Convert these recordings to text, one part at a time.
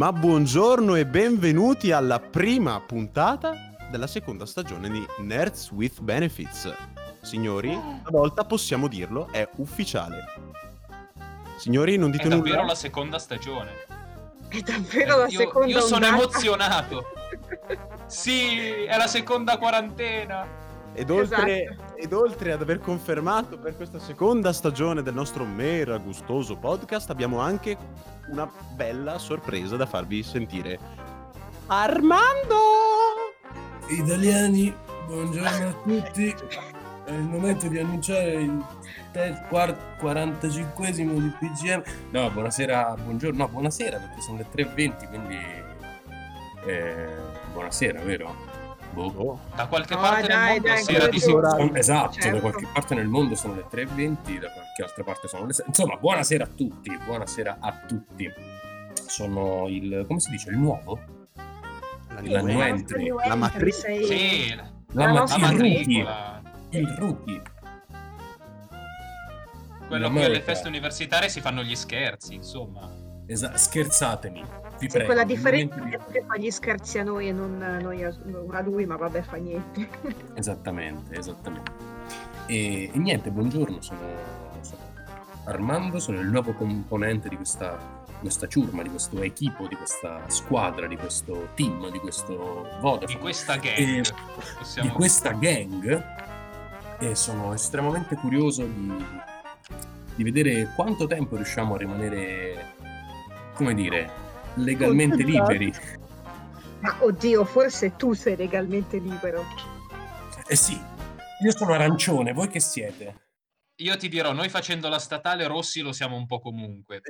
ma buongiorno e benvenuti alla prima puntata della seconda stagione di Nerds with Benefits. Signori, stavolta possiamo dirlo, è ufficiale. Signori, non dite È davvero nulla. la seconda stagione. È davvero la io, seconda io sono ondata. emozionato. Sì, è la seconda quarantena. Ed oltre, Esatto. Ed oltre ad aver confermato per questa seconda stagione del nostro mera gustoso podcast, abbiamo anche una bella sorpresa da farvi sentire. Armando! Italiani, buongiorno a tutti. È il momento di annunciare il te- quar- 45esimo di PGM. No, buonasera, buongiorno, no, buonasera perché sono le 3.20, quindi eh, buonasera, vero? Boh. Oh, Da qualche No, parte dai, nel mondo dai, si era di esatto, Certo. da qualche parte nel mondo sono le 3.20, da qualche altra parte sono le 6. Insomma, buonasera a tutti, buonasera a tutti. Sono il, come si dice, il nuovo? la La nuova- new entry. new La entry, matri- sei- Sì, La, La ma- la il rookie. matricola. Il rookie. Quello che alle feste universitarie si fanno gli scherzi, insomma. Esa- scherzatemi, vi Sì, prego. quella differenza che fa gli scherzi a noi e non noi a, a lui, ma vabbè, fa niente. di- Esattamente, esattamente. E, e niente, buongiorno, sono, sono Armando, sono il nuovo componente di questa, questa ciurma, di questo equipo, di questa squadra, di questo team, di questo Di Vodafone, questa gang. E- possiamo di questa gang e sono estremamente curioso di, di vedere quanto tempo riusciamo a rimanere, come dire, legalmente liberi. Ma oddio, forse tu sei legalmente libero. Eh sì, io sono arancione, voi che siete? Io ti dirò, noi facendo la statale rossi lo siamo un po' comunque.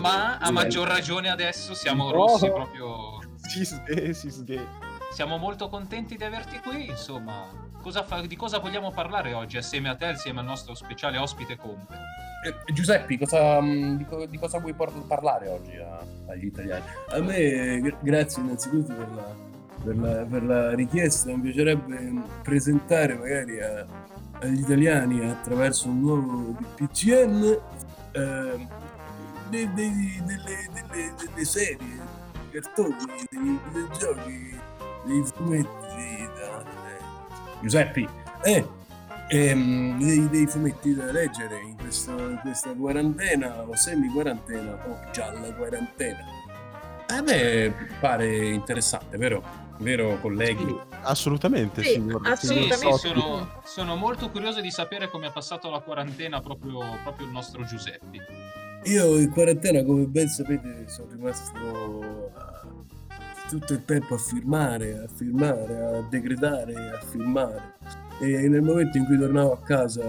Ma a maggior ragione adesso siamo No. rossi proprio... Si sghe, si sghe. Siamo molto contenti di averti qui, insomma. Cosa fa- di cosa vogliamo parlare oggi assieme a te, assieme al nostro speciale ospite Conte? Eh, Giuseppe, cosa, mh, di, co- di cosa vuoi por- parlare oggi a- agli italiani? A me, gra- grazie innanzitutto per la, per la- per la richiesta, mi piacerebbe presentare magari a- agli italiani attraverso un nuovo PCM eh, dei- dei- delle, delle- delle serie, dei cartoni, dei videogiochi, dei fumetti da... Giuseppe, eh, ehm, dei, dei fumetti da leggere in, questo- in questa quarantena o semi-quarantena o già la quarantena. A me pare interessante, vero? Vero, colleghi? Sì, assolutamente, Sì, signor. Sì, assolutamente. sì, sono, sono molto curioso di sapere come ha passato la quarantena proprio, proprio il nostro Giuseppe. Io in quarantena, come ben sapete, sono rimasto a- tutto il tempo a firmare, a firmare, a decretare, a firmare. E nel momento in cui tornavo a casa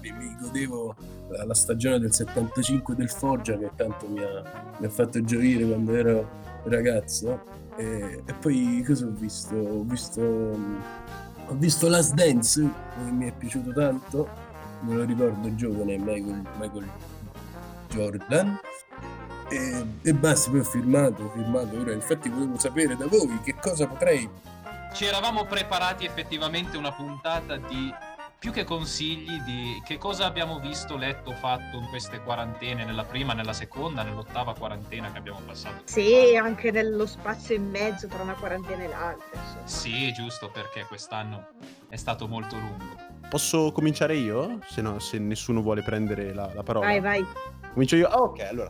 mi, godevo la, stagione del 75 del Foggia che tanto mi ha, mi ha fatto gioire quando ero ragazzo. E, e poi cosa ho visto? Ho visto, ho visto Last Dance, che mi è piaciuto tanto. Me lo ricordo giovane, Michael, Michael Jordan. E, e basta, poi ho firmato, ho firmato. Ora, infatti, volevo sapere da voi che cosa potrei. Ci eravamo preparati effettivamente una puntata di più che consigli di che cosa abbiamo visto, letto, fatto in queste quarantene, nella prima, nella seconda, nell'ottava quarantena che abbiamo passato. Sì, anche nello spazio in mezzo tra una quarantena e l'altra. insomma. Sì, giusto, perché quest'anno è stato molto lungo. Posso cominciare io? Se, no, se nessuno vuole prendere la, la parola. Vai, vai. Comincio io? Ah, ok, allora.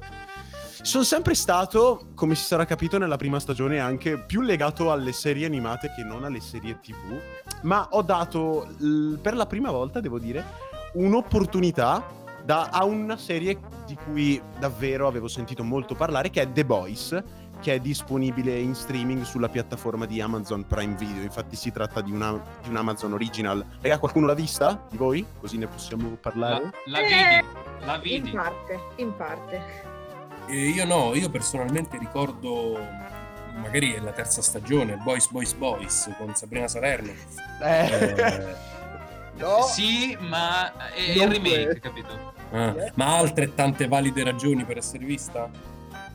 Sono sempre stato, come si sarà capito nella prima stagione, anche più legato alle serie animate che non alle serie TV. Ma ho dato, l- per la prima volta, devo dire, un'opportunità da- a una serie di cui davvero avevo sentito molto parlare, che è The Boys, che è disponibile in streaming sulla piattaforma di Amazon Prime Video. Infatti si tratta di, una, di un Amazon Original. Raga, qualcuno l'ha vista? Di voi? Così ne possiamo La, parlare? la Eh, vidi, la In vidi. parte, in parte. E io no, io personalmente ricordo. Magari è la terza stagione, Boys Boys Boys con Sabrina Salerno. Eh, no! Sì, ma è Non il remake, capito? ah, ma altrettante valide ragioni per essere vista?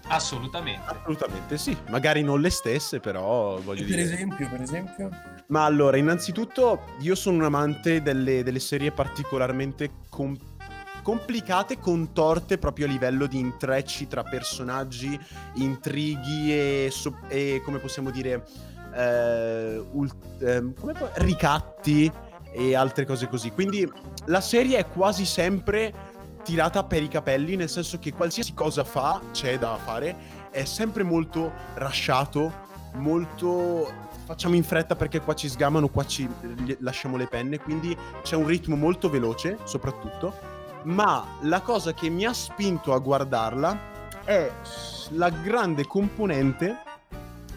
Assolutamente. Assolutamente sì, magari non le stesse, però voglio Per dire. esempio, per esempio? Ma allora, innanzitutto, io sono un amante delle, delle serie particolarmente com- complicate, contorte proprio a livello di intrecci tra personaggi, intrighi e, so- e come possiamo dire, eh, ult- ehm, come po- ricatti e altre cose così. Quindi la serie è quasi sempre tirata per i capelli, nel senso che qualsiasi cosa fa, c'è da fare, è sempre molto rasciato, molto facciamo in fretta perché qua ci sgamano, qua ci lasciamo le penne, quindi c'è un ritmo molto veloce, soprattutto. Ma la cosa che mi ha spinto a guardarla è la grande componente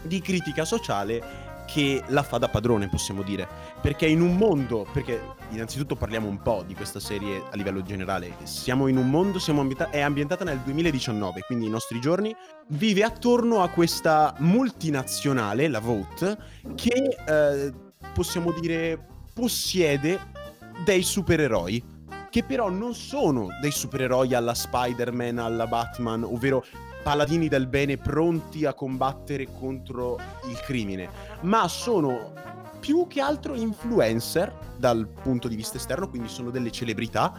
di critica sociale che la fa da padrone, possiamo dire. Perché in un mondo, perché innanzitutto parliamo un po' di questa serie a livello generale, siamo in un mondo, ambienta- è ambientata nel 2019, quindi i nostri giorni, vive attorno a questa multinazionale, la Vote, che eh, possiamo dire possiede dei supereroi che però non sono dei supereroi alla Spider-Man, alla Batman, ovvero paladini del bene pronti a combattere contro il crimine, ma sono più che altro influencer dal punto di vista esterno, quindi sono delle celebrità,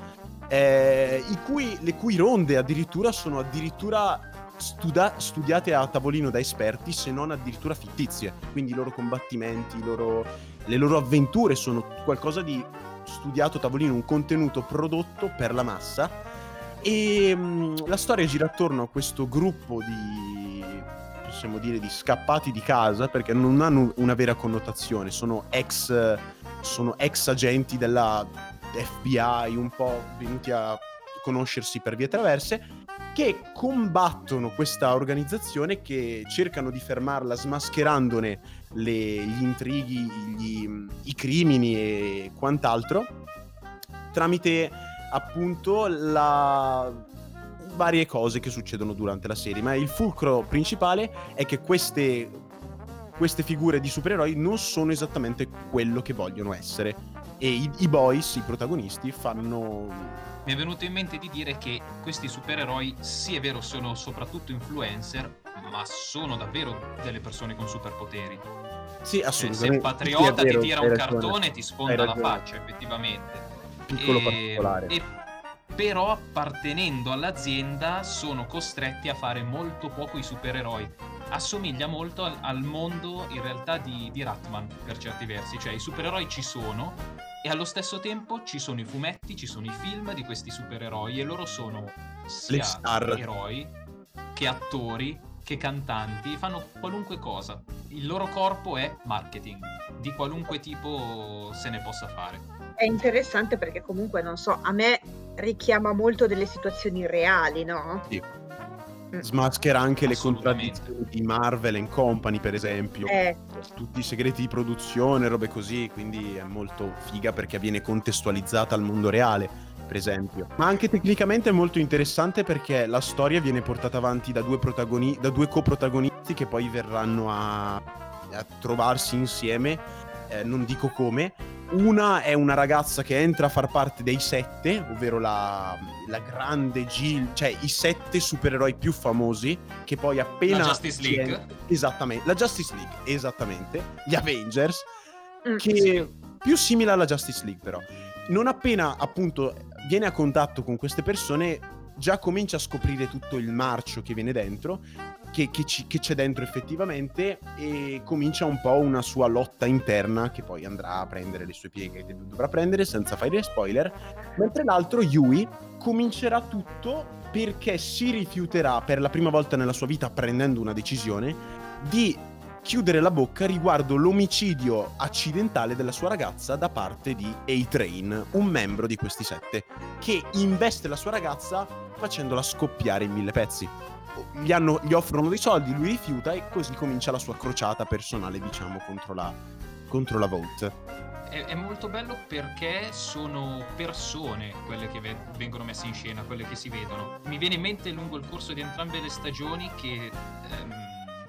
eh, cui, le cui ronde addirittura sono addirittura studa- studiate a tavolino da esperti, se non addirittura fittizie. Quindi i loro combattimenti, i loro, le loro avventure sono qualcosa di studiato tavolino, un contenuto prodotto per la massa e mh, la storia gira attorno a questo gruppo di, possiamo dire, di scappati di casa, perché non hanno una vera connotazione, sono ex, sono ex agenti della FBI, un po' venuti a conoscersi per vie traverse, che combattono questa organizzazione, che cercano di fermarla smascherandone le, gli intrighi, gli, i crimini e quant'altro, tramite appunto la varie cose che succedono durante la serie, ma il fulcro principale è che queste, queste figure di supereroi non sono esattamente quello che vogliono essere. E i, i boys, i protagonisti, fanno mi è venuto in mente di dire che questi supereroi, sì è vero, sono soprattutto influencer, ma sono davvero delle persone con superpoteri. Sì, Cioè, assolutamente. se un patriota Sì, vero, ti tira un ragione. cartone ti sfonda la faccia, effettivamente. Piccolo E- particolare. e però appartenendo all'azienda sono costretti a fare molto poco i supereroi. Assomiglia molto al, al mondo in realtà di, di Ratman per certi versi, cioè i supereroi ci sono e allo stesso tempo ci sono i fumetti, ci sono i film di questi supereroi e loro sono sia star. eroi che attori che cantanti, fanno qualunque cosa. Il loro corpo è marketing, di qualunque tipo se ne possa fare. È interessante perché comunque, non so, a me richiama molto delle situazioni reali, no? Sì. Mm. Smaschera anche le contraddizioni di Marvel and Company, per esempio. Eh, tutti i segreti di produzione, robe così, quindi è molto figa perché viene contestualizzata al mondo reale, per esempio. Ma anche tecnicamente è molto interessante perché la storia viene portata avanti da due, protagoni- da due coprotagonisti che poi verranno a, a trovarsi insieme, eh, non dico come. Una è una ragazza che entra a far parte dei sette, ovvero la, la grande Jill, cioè i sette supereroi più famosi, che poi appena... La Justice League. Esattamente, la Justice League, esattamente, gli Avengers, mm, che sì. più simile alla Justice League però. Non appena appunto viene a contatto con queste persone, già comincia a scoprire tutto il marcio che viene dentro, che, che ci- che c'è dentro effettivamente e comincia un po' una sua lotta interna che poi andrà a prendere le sue pieghe che dovrà prendere senza fare spoiler, mentre l'altro Yui comincerà tutto perché si rifiuterà per la prima volta nella sua vita prendendo una decisione di chiudere la bocca riguardo l'omicidio accidentale della sua ragazza da parte di A-Train, un membro di questi sette, che investe la sua ragazza facendola scoppiare in mille pezzi. Gli, hanno- gli offrono dei soldi, lui rifiuta e così comincia la sua crociata personale, diciamo, contro la, contro la Vault. È, è molto bello perché sono persone quelle che ve- vengono messe in scena, quelle che si vedono. Mi viene in mente lungo il corso di entrambe le stagioni che ehm,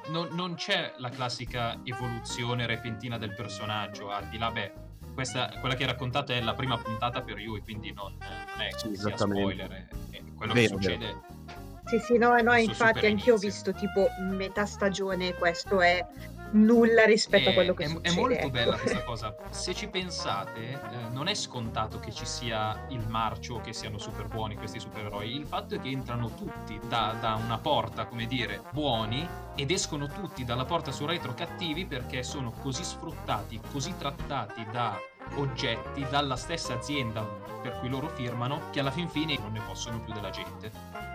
non, non c'è la classica evoluzione repentina del personaggio, al di là, beh, questa, quella che hai raccontato è la prima puntata per Yui, quindi non, non è Sì, sia spoiler, è, è quello Vero, che vero. Sì, sì, no, no, Su infatti anch'io ho visto tipo metà stagione, questo è nulla rispetto a È- quello che è, succede. è molto ecco. bella questa cosa. Se ci pensate, eh, non è scontato che ci sia il marcio, che siano super buoni questi supereroi. Il fatto è che entrano tutti da, da una porta, come dire, buoni ed escono tutti dalla porta sul retro cattivi perché sono così sfruttati, così trattati da oggetti dalla stessa azienda per cui loro firmano che alla fin fine non ne possono più della gente.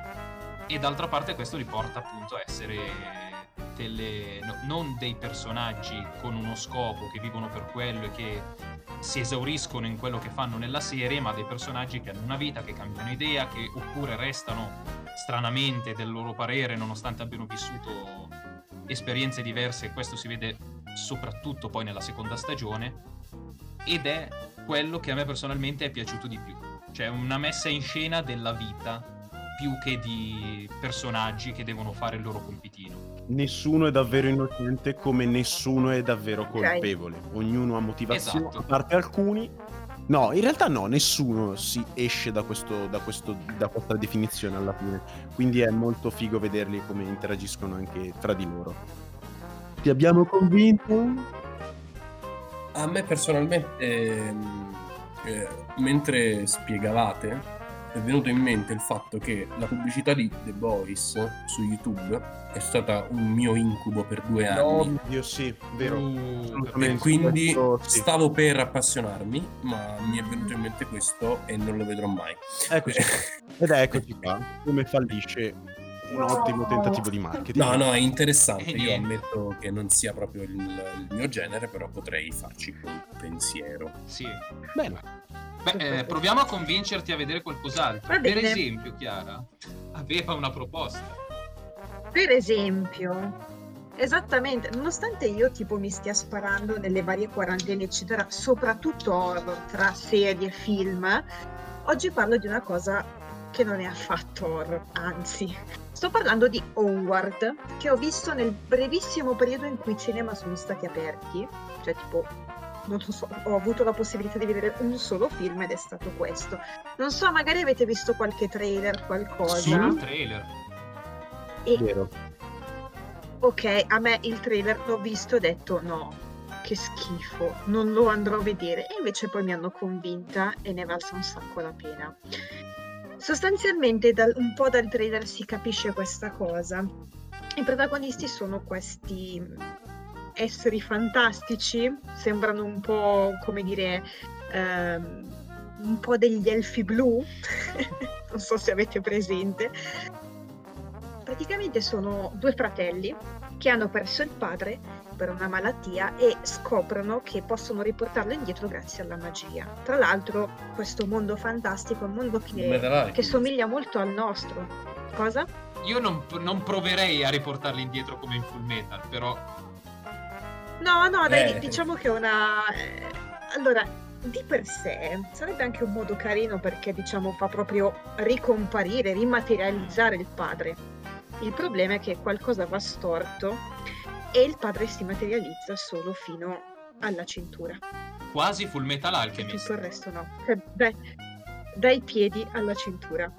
E d'altra parte questo li porta appunto a essere delle, no- non dei personaggi con uno scopo che vivono per quello e che si esauriscono in quello che fanno nella serie, ma dei personaggi che hanno una vita, che cambiano idea, che oppure restano stranamente del loro parere nonostante abbiano vissuto esperienze diverse e questo si vede soprattutto poi nella seconda stagione ed è quello che a me personalmente è piaciuto di più, cioè una messa in scena della vita più che di personaggi che devono fare il loro compitino. Nessuno è davvero innocente come nessuno è davvero colpevole. Ognuno ha motivazioni, Esatto. a parte alcuni. No, in realtà no, nessuno si esce da, questo, da, questo, da questa definizione alla fine. Quindi è molto figo vederli come interagiscono anche tra di loro. Ti abbiamo convinto? A me personalmente, ehm, eh, mentre spiegavate, è venuto in mente il fatto che la pubblicità di The Boys su YouTube è stata un mio incubo per due anni. Dio sì, vero. Assolutamente. E quindi stavo per appassionarmi, ma mi è venuto in mente questo e non lo vedrò mai. Eccoci. Ed eccoci qua, come fallisce un ottimo tentativo di marketing. No, no, è interessante. E Io ammetto che non sia proprio il, il mio genere, però potrei farci un pensiero. Sì. Bene. Beh, eh, proviamo a convincerti a vedere qualcos'altro. Per esempio, Chiara aveva una proposta. Per esempio, esattamente, nonostante io tipo mi stia sparando nelle varie quarantene, eccetera, soprattutto horror tra serie e film, oggi parlo di una cosa che non è affatto horror, anzi, sto parlando di Howard, che ho visto nel brevissimo periodo in cui i cinema sono stati aperti, cioè tipo, non lo so, ho avuto la possibilità di vedere un solo film ed è stato questo. Non so, magari avete visto qualche trailer, qualcosa. Sì. Il trailer. Vero. Ok, a me il trailer l'ho visto e ho detto no, che schifo, non lo andrò a vedere. E invece poi mi hanno convinta e ne è valsa un sacco la pena. Sostanzialmente dal- un po' dal trailer si capisce questa cosa. I protagonisti sono questi esseri fantastici, sembrano un po' come dire ehm, un po' degli elfi blu, non so se avete presente. Praticamente sono due fratelli che hanno perso il padre per una malattia e scoprono che possono riportarlo indietro grazie alla magia. Tra l'altro questo mondo fantastico è un mondo che, che somiglia molto al nostro. Cosa? Io non, non proverei a riportarli indietro come in Full Metal, però No, no, dai, Eh. diciamo che è una... eh, Allora, di per sé sarebbe anche un modo carino perché, diciamo, fa proprio ricomparire, rimaterializzare il padre. Il problema è che qualcosa va storto e il padre si materializza solo fino alla cintura. quasi Full Metal Alchemist. tutto il resto no. Cioè, dai, dai piedi alla cintura.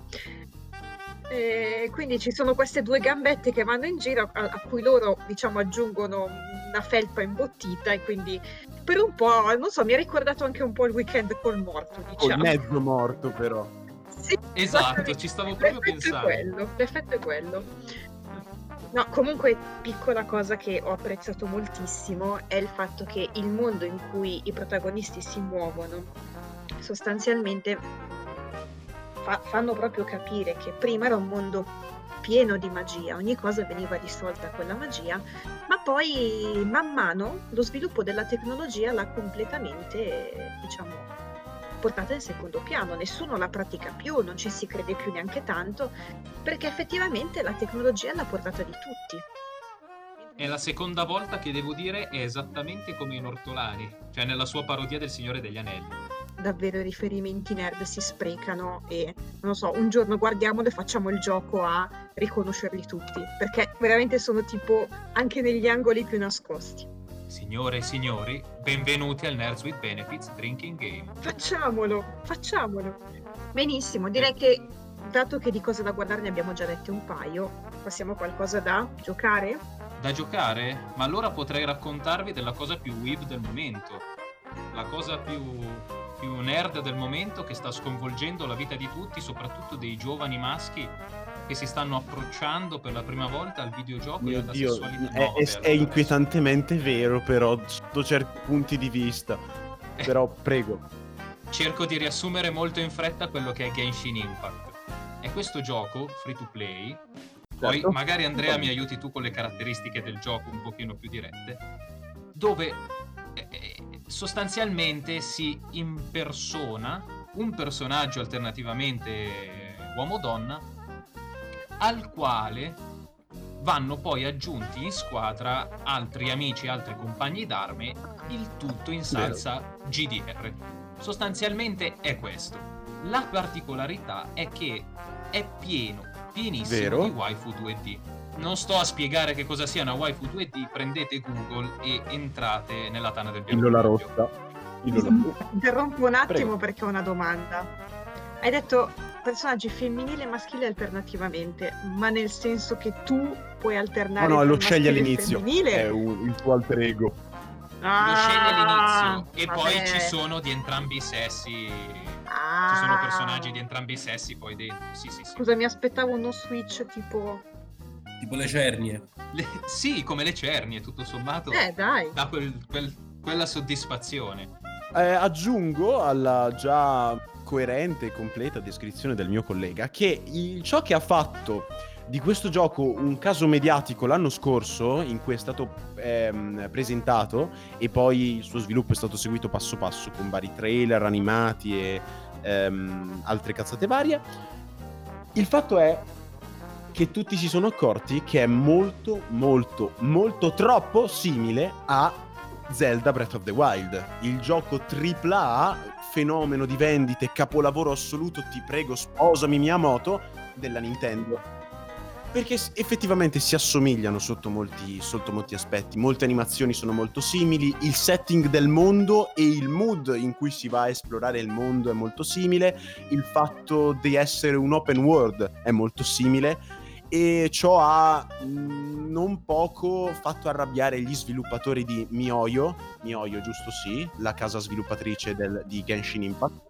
E quindi ci sono queste due gambette che vanno in giro a, a cui loro diciamo aggiungono una felpa imbottita e quindi per un po', non so, mi ha ricordato anche un po' il weekend col morto, Col diciamo. mezzo morto però. Sì, Esatto, ci stavo proprio l'effetto è pensando. quello, l'effetto è quello. No, comunque piccola cosa che ho apprezzato moltissimo è il fatto che il mondo in cui i protagonisti si muovono sostanzialmente fa- fanno proprio capire che prima era un mondo pieno di magia, ogni cosa veniva risolta con la magia, ma poi man mano lo sviluppo della tecnologia l'ha completamente, diciamo, portata in secondo piano, nessuno la pratica più, non ci si crede più neanche tanto, perché effettivamente la tecnologia è alla portata di tutti. È la seconda volta che devo dire è esattamente come in Ortolani, cioè nella sua parodia del Signore degli Anelli. Davvero i riferimenti nerd si sprecano e non so, un giorno guardiamolo e facciamo il gioco a riconoscerli tutti, perché veramente sono tipo anche negli angoli più nascosti. Signore e signori, benvenuti al Nerds with Benefits Drinking Game. Facciamolo, facciamolo. Benissimo, direi che dato che di cose da guardare ne abbiamo già dette un paio, passiamo a qualcosa da giocare? Da giocare? Ma allora potrei raccontarvi della cosa più weeb del momento. La cosa più, più nerd del momento che sta sconvolgendo la vita di tutti, soprattutto dei giovani maschi che si stanno approcciando per la prima volta al videogioco e Mio alla Dio, sessualità. è, è- è inquietantemente vero, però sotto certi punti di vista. Però prego. cerco di riassumere molto in fretta quello che è Genshin Impact. È questo gioco free to play. Poi Certo. magari Andrea mi aiuti tu con le caratteristiche del gioco un pochino più dirette. Dove eh, eh, sostanzialmente si impersona un personaggio alternativamente uomo-donna al quale vanno poi aggiunti in squadra altri amici, altri compagni d'arme, il tutto in salsa GDR. Sostanzialmente è questo. La particolarità è che è pieno, pienissimo Vero. di waifu 2D. Non sto a spiegare che cosa sia una waifu 2D, prendete Google e entrate nella tana del bianco. Pillola rossa. Pillola rossa. Interrompo un attimo Prego. perché ho una domanda. Hai detto personaggi femminili e maschili alternativamente, ma nel senso che tu puoi alternare No, no, lo scegli all'inizio. femminile? È un- il tuo alter ego. Lo scegli Ah, all'inizio e vabbè. poi ci sono di entrambi i sessi. Ah. Ci sono personaggi di entrambi i sessi poi dentro. Sì, sì, sì. Scusa, mi aspettavo uno switch tipo... Tipo le cernie. Le- sì, come le cernie, tutto sommato. Eh, dai. Dà quel- quel- quella soddisfazione. Eh, aggiungo alla già coerente e completa descrizione del mio collega che il- ciò che ha fatto di questo gioco un caso mediatico l'anno scorso, in cui è stato ehm, presentato e poi il suo sviluppo è stato seguito passo passo con vari trailer animati e ehm, altre cazzate varie, il fatto è che tutti si sono accorti che è molto, molto, molto troppo simile a Zelda Breath of the Wild, il gioco AAA, fenomeno di vendite, capolavoro assoluto, ti prego sposami Miyamoto, della Nintendo. Perché effettivamente si assomigliano sotto molti, sotto molti aspetti, molte animazioni sono molto simili, il setting del mondo e il mood in cui si va a esplorare il mondo è molto simile, il fatto di essere un open world è molto simile e ciò ha mh, non poco fatto arrabbiare gli sviluppatori di MiHoYo, MiHoYo giusto sì, la casa sviluppatrice del- di Genshin Impact,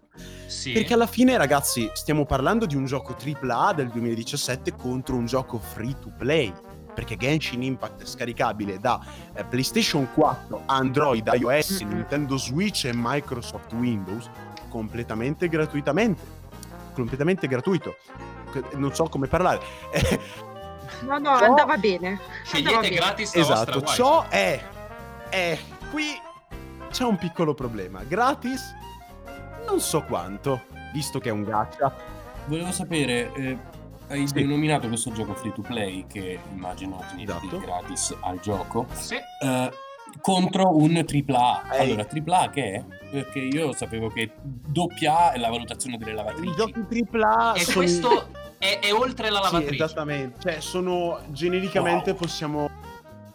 Sì. perché alla fine ragazzi stiamo parlando di un gioco AAA del 2017 contro un gioco free to play. Perché Genshin Impact è scaricabile da eh, PlayStation 4, Android, iOS. Nintendo Switch e Microsoft Windows completamente gratuitamente. Completamente gratuito. Non so come parlare. No, no, Ciò- andava bene. Andava Scegliete bene. gratis la vostra esatto, wifi. ciò è, è qui c'è un piccolo problema. Gratis non so quanto, visto che è un gacha. Volevo sapere, eh, hai Sì. denominato questo gioco free to play, che immagino Esatto. gratis al gioco, Sì. eh, contro un AAA. Eh. Allora, AAA che è? Perché io sapevo che AA è la valutazione delle I lavatrici. giochi AAA E sono questo è, è oltre la Sì, lavatrice. esattamente. Cioè, sono genericamente Wow. possiamo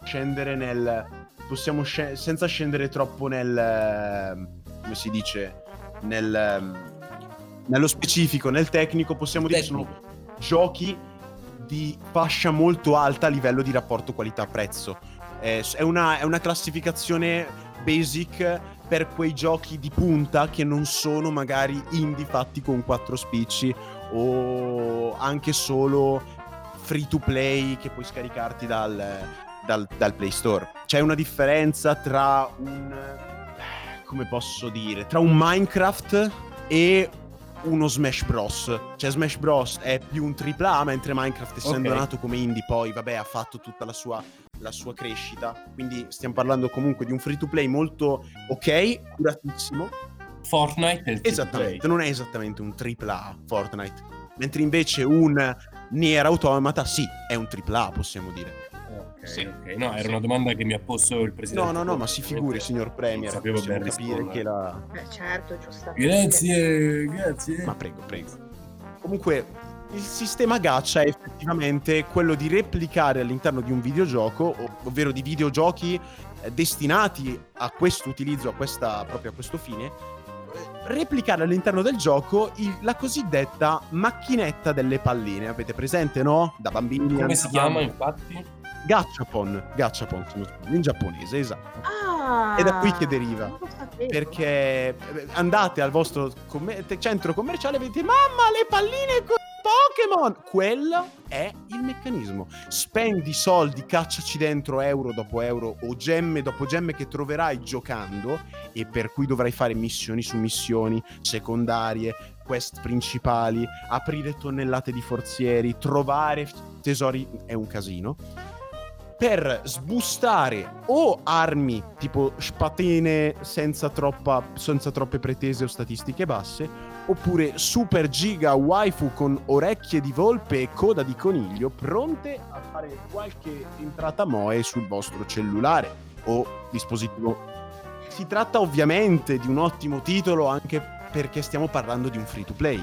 scendere nel possiamo sce- senza scendere troppo nel come si dice nel nello specifico, nel tecnico, possiamo dire che sono giochi di fascia molto alta a livello di rapporto qualità-prezzo. Eh, È una, è una classificazione basic per quei giochi di punta che non sono magari indie fatti con quattro spicci o anche solo free to play che puoi scaricarti dal, dal- dal Play Store. C'è una differenza tra un come posso dire, tra un Minecraft e uno Smash Bros. Cioè Smash Bros è più un AAA, mentre Minecraft essendo Ok. nato come indie poi, vabbè, ha fatto tutta la sua, la sua crescita. Quindi stiamo parlando comunque di un free to play molto ok, curatissimo. Fortnite è il Esattamente, non è esattamente un AAA Fortnite. Mentre invece un Nier Automata sì, è un AAA, possiamo dire. Ok, Sì. ok. No, era Sì. una domanda che mi ha posto il presidente. No, no, no, ma si figuri, signor Premier, Non sapevo ben capire che la... Beh, certo, giusto. Grazie, grazie. Ma prego, prego. Comunque, il sistema gacha è effettivamente quello di replicare all'interno di un videogioco, ov- ovvero di videogiochi eh, destinati a questo utilizzo, a questa, proprio a questo fine, replicare all'interno del gioco il- la cosiddetta macchinetta delle palline. Avete presente, no? Da bambini. Come si chiama infatti? Gachapon. Gachapon, in giapponese, esatto. Ah, È da qui che deriva. Perché eh, andate al vostro commer- centro commerciale e vedete Mamma, le palline con Pokémon! Quello è il meccanismo. Spendi soldi, cacciaci dentro euro dopo euro o gemme dopo gemme che troverai giocando e per cui dovrai fare missioni su missioni, secondarie, quest principali, aprire tonnellate di forzieri, trovare tesori, è un casino per sbustare o armi tipo spatene senza, troppa, senza troppe pretese o statistiche basse, oppure super giga waifu con orecchie di volpe e coda di coniglio pronte a fare qualche entrata moe sul vostro cellulare o dispositivo. Si tratta ovviamente di un ottimo titolo anche perché stiamo parlando di un free to play.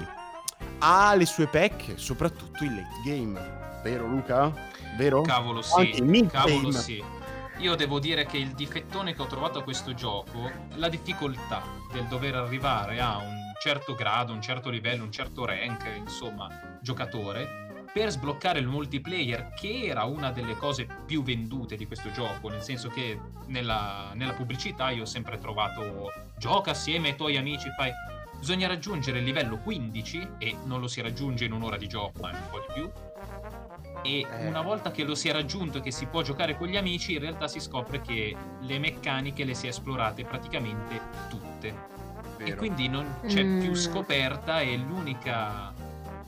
Ha le sue pecche, soprattutto il late game. Vero Luca? Vero? Cavolo Anche sì, mid cavolo sì. Io devo dire che il difettone che ho trovato a questo gioco, la difficoltà del dover arrivare a un certo grado, un certo livello, un certo rank, insomma, giocatore, per sbloccare il multiplayer, che era una delle cose più vendute di questo gioco, nel senso che nella, nella pubblicità io ho sempre trovato gioca assieme ai tuoi amici, fai... Bisogna raggiungere il livello 15 e non lo si raggiunge in un'ora di gioco, ma un po' di più e Eh. una volta che lo si è raggiunto e che si può giocare con gli amici, in realtà si scopre che le meccaniche le si è esplorate praticamente tutte. E quindi non c'è Mm. più scoperta e l'unica,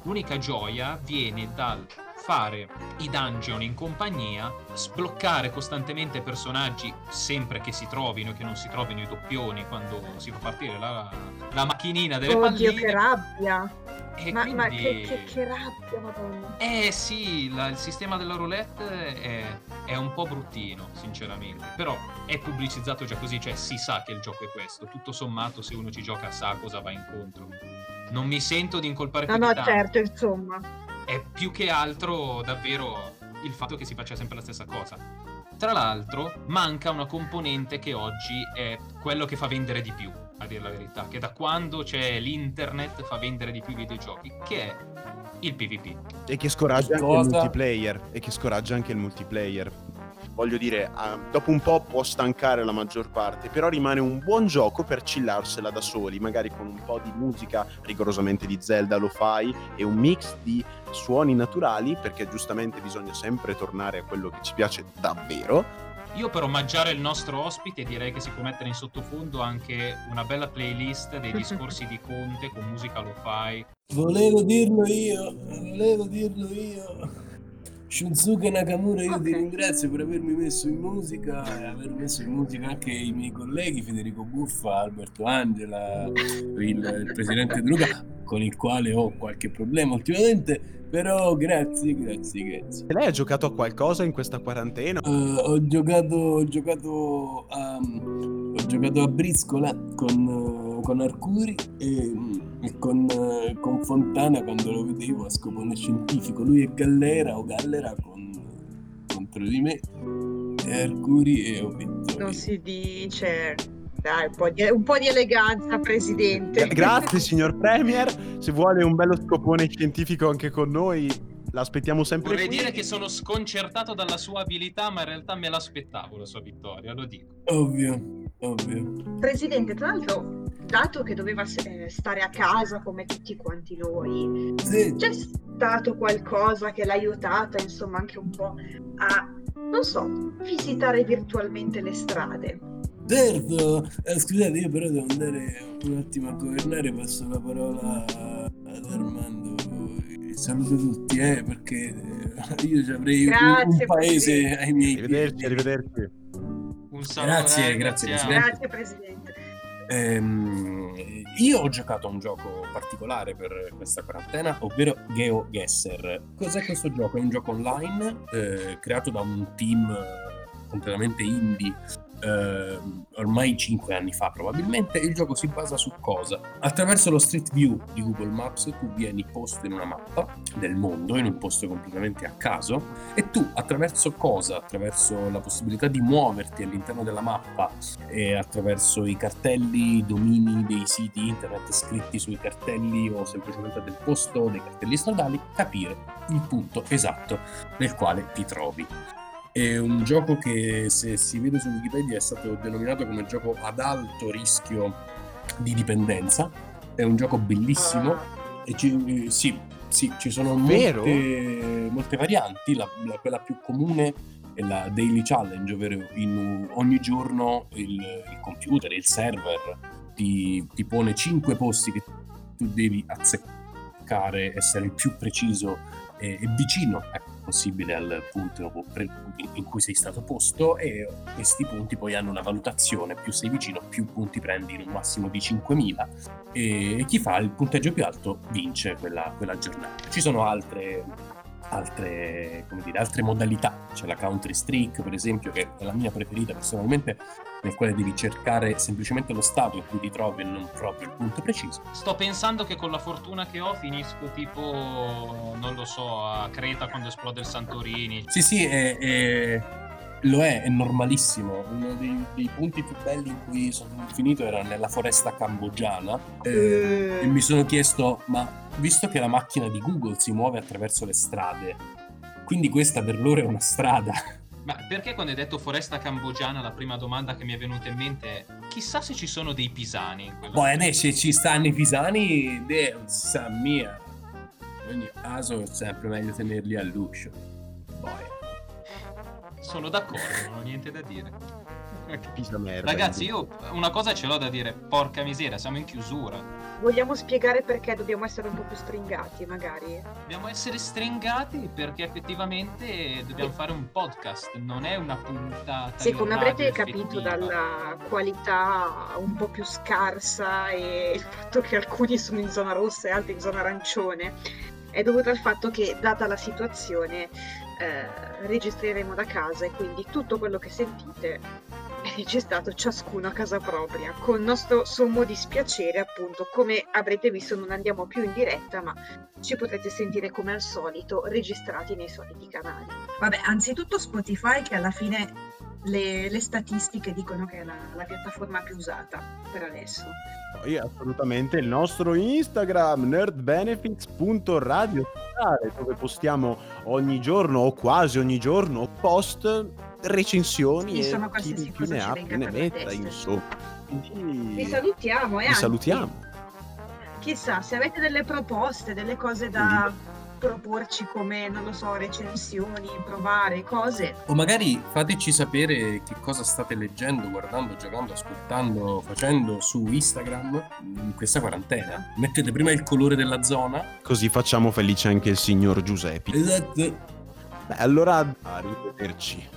l'unica gioia viene dal fare i dungeon in compagnia, sbloccare costantemente personaggi sempre che si trovino e che non si trovino i doppioni quando si fa partire la, la macchinina delle Oddio, palline. che rabbia. E Ma, ma quindi- che, che- che rabbia, madonna. eh sì, la- il sistema della roulette è, è un po' bruttino, sinceramente. Però è pubblicizzato già così, cioè si sa che il gioco è questo. Tutto sommato, se uno ci gioca sa cosa va incontro. Non mi sento di incolpare No, no, tanto. certo, insomma. È più che altro davvero il fatto che si faccia sempre la stessa cosa. Tra l'altro, manca una componente che oggi è quello che fa vendere di più, a dire la verità, che da quando c'è l'internet fa vendere di più i videogiochi, che è il PvP. E che scoraggia anche Cosa? il multiplayer. E che scoraggia anche il multiplayer. Voglio dire, ah, dopo un po' può stancare la maggior parte, però rimane un buon gioco per chillarsela da soli, magari con un po' di musica rigorosamente di Zelda lo fai e un mix di suoni naturali, perché giustamente bisogna sempre tornare a quello che ci piace davvero. Io per omaggiare il nostro ospite direi che si può mettere in sottofondo anche una bella playlist dei discorsi di Conte con musica lo fai. Volevo dirlo io, volevo dirlo io. Shunsuke Nakamura, io ti Ok. ringrazio per avermi messo in musica e aver messo in musica anche i miei colleghi Federico Buffa, Alberto Angela, il, il presidente De Luca, con il quale ho qualche problema ultimamente, però grazie, grazie, grazie. E lei ha giocato a qualcosa in questa quarantena? Eh, ho giocato, ho giocato a, ho giocato a briscola con, eh, con Arcuri e, e con, eh, con Fontana quando lo vedevo a scopone scientifico. Lui è Gallera o Gallera con, contro di me e Arcuri e ho vinto. Non si dice. Dai, un po' di, un po' di eleganza, presidente. Gra- Grazie signor Premier, se vuole un bello scopone scientifico anche con noi, l'aspettiamo sempre Vorrei qui. dire che sono sconcertato dalla sua abilità, ma in realtà me l'aspettavo la sua vittoria, lo dico. Ovvio, ovvio. Presidente, tra l'altro, dato che doveva eh, stare a casa come tutti quanti noi, Sì. c'è stato qualcosa che l'ha aiutata, insomma, anche un po' a, non so, visitare virtualmente le strade? Certo, Eh, scusate, io però devo andare un attimo a governare, passo la parola ad Armando. E Saluto tutti, eh, perché eh, io ci avrei un- un, Grazie, paese ai miei Arrivederci, arrivederci. Un saluto. Grazie, eh, grazie, a- Presidente. Grazie, Presidente. Ehm, io ho giocato a un gioco particolare per questa quarantena, ovvero GeoGuessr. Cos'è questo gioco? È un gioco online eh, creato da un team eh, completamente indie eh, ormai 5 anni fa probabilmente. Il gioco si basa su cosa? Attraverso lo Street View di Google Maps tu vieni posto in una mappa del mondo, in un posto completamente a caso, e tu attraverso cosa? Attraverso la possibilità di muoverti all'interno della mappa e attraverso i cartelli, i domini dei siti internet scritti sui cartelli o semplicemente del posto, dei cartelli stradali, capire il punto esatto nel quale ti trovi. È un gioco che se si vede su Wikipedia è stato denominato come gioco ad alto rischio di dipendenza. È un gioco bellissimo e ci, sì, sì, ci sono molte, molte, varianti. La, la, quella più comune è la daily challenge, ovvero in, ogni giorno il, il, computer, il server ti, ti pone 5 posti che tu devi azzeccare, essere il più preciso e, e vicino ecco, possibile al punto in cui sei stato posto e questi punti poi hanno una valutazione, più sei vicino più punti prendi in un massimo di 5.000 e chi fa? Il punteggio più alto vince quella, quella giornata. Ci sono altre altre, dire, altre modalità. C'è la country streak, per esempio, che è la mia preferita personalmente, nel quale devi cercare semplicemente lo stato in cui ti trovi e non proprio il punto preciso. Sto pensando che con la fortuna che ho finisco tipo, non lo so, a Creta quando esplode il Santorini. Sì, sì, è, è lo è, è normalissimo. Uno dei, dei, punti più belli in cui sono finito era nella foresta cambogiana eh, eh. e mi sono chiesto, ma visto che la macchina di Google si muove attraverso le strade, quindi questa per loro è una strada. Ma perché quando hai detto foresta cambogiana la prima domanda che mi è venuta in mente è chissà se ci sono dei pisani in Boh, eh, se ci stanno i pisani, Dio sa mia. In ogni caso è sempre meglio tenerli all'uscio. Sono d'accordo, non ho niente da dire. Pisa merda. Ragazzi, io una cosa ce l'ho da dire, porca miseria, siamo in chiusura. Vogliamo spiegare perché dobbiamo essere un po' più stringati, magari? Dobbiamo essere stringati perché effettivamente dobbiamo fare un podcast, non è una puntata. Sì, come avrete capito dalla qualità un po' più scarsa e il fatto che alcuni sono in zona rossa e altri in zona arancione, è dovuto al fatto che, data la situazione, eh, registreremo da casa e quindi tutto quello che sentite è registrato ciascuno a casa propria, con nostro sommo dispiacere appunto, come avrete visto non andiamo più in diretta, ma ci potrete sentire come al solito registrati nei soliti canali. Vabbè, anzitutto Spotify che alla fine le, le, statistiche dicono che è la, la, piattaforma più usata per adesso. Poi assolutamente il nostro Instagram nerdbenefits.radio dove postiamo ogni giorno o quasi ogni giorno post recensioni sì, e chi più ne ha più ne metta insomma. Quindi... Vi salutiamo e Vi salutiamo. Chissà, se avete delle proposte, delle cose da... Quindi proporci come, non lo so, recensioni, provare cose. O magari fateci sapere che cosa state leggendo, guardando, giocando, ascoltando, facendo su Instagram in questa quarantena. Mettete prima il colore della zona. Così facciamo felice anche il signor Giuseppe. Esatto. Beh, allora arrivederci.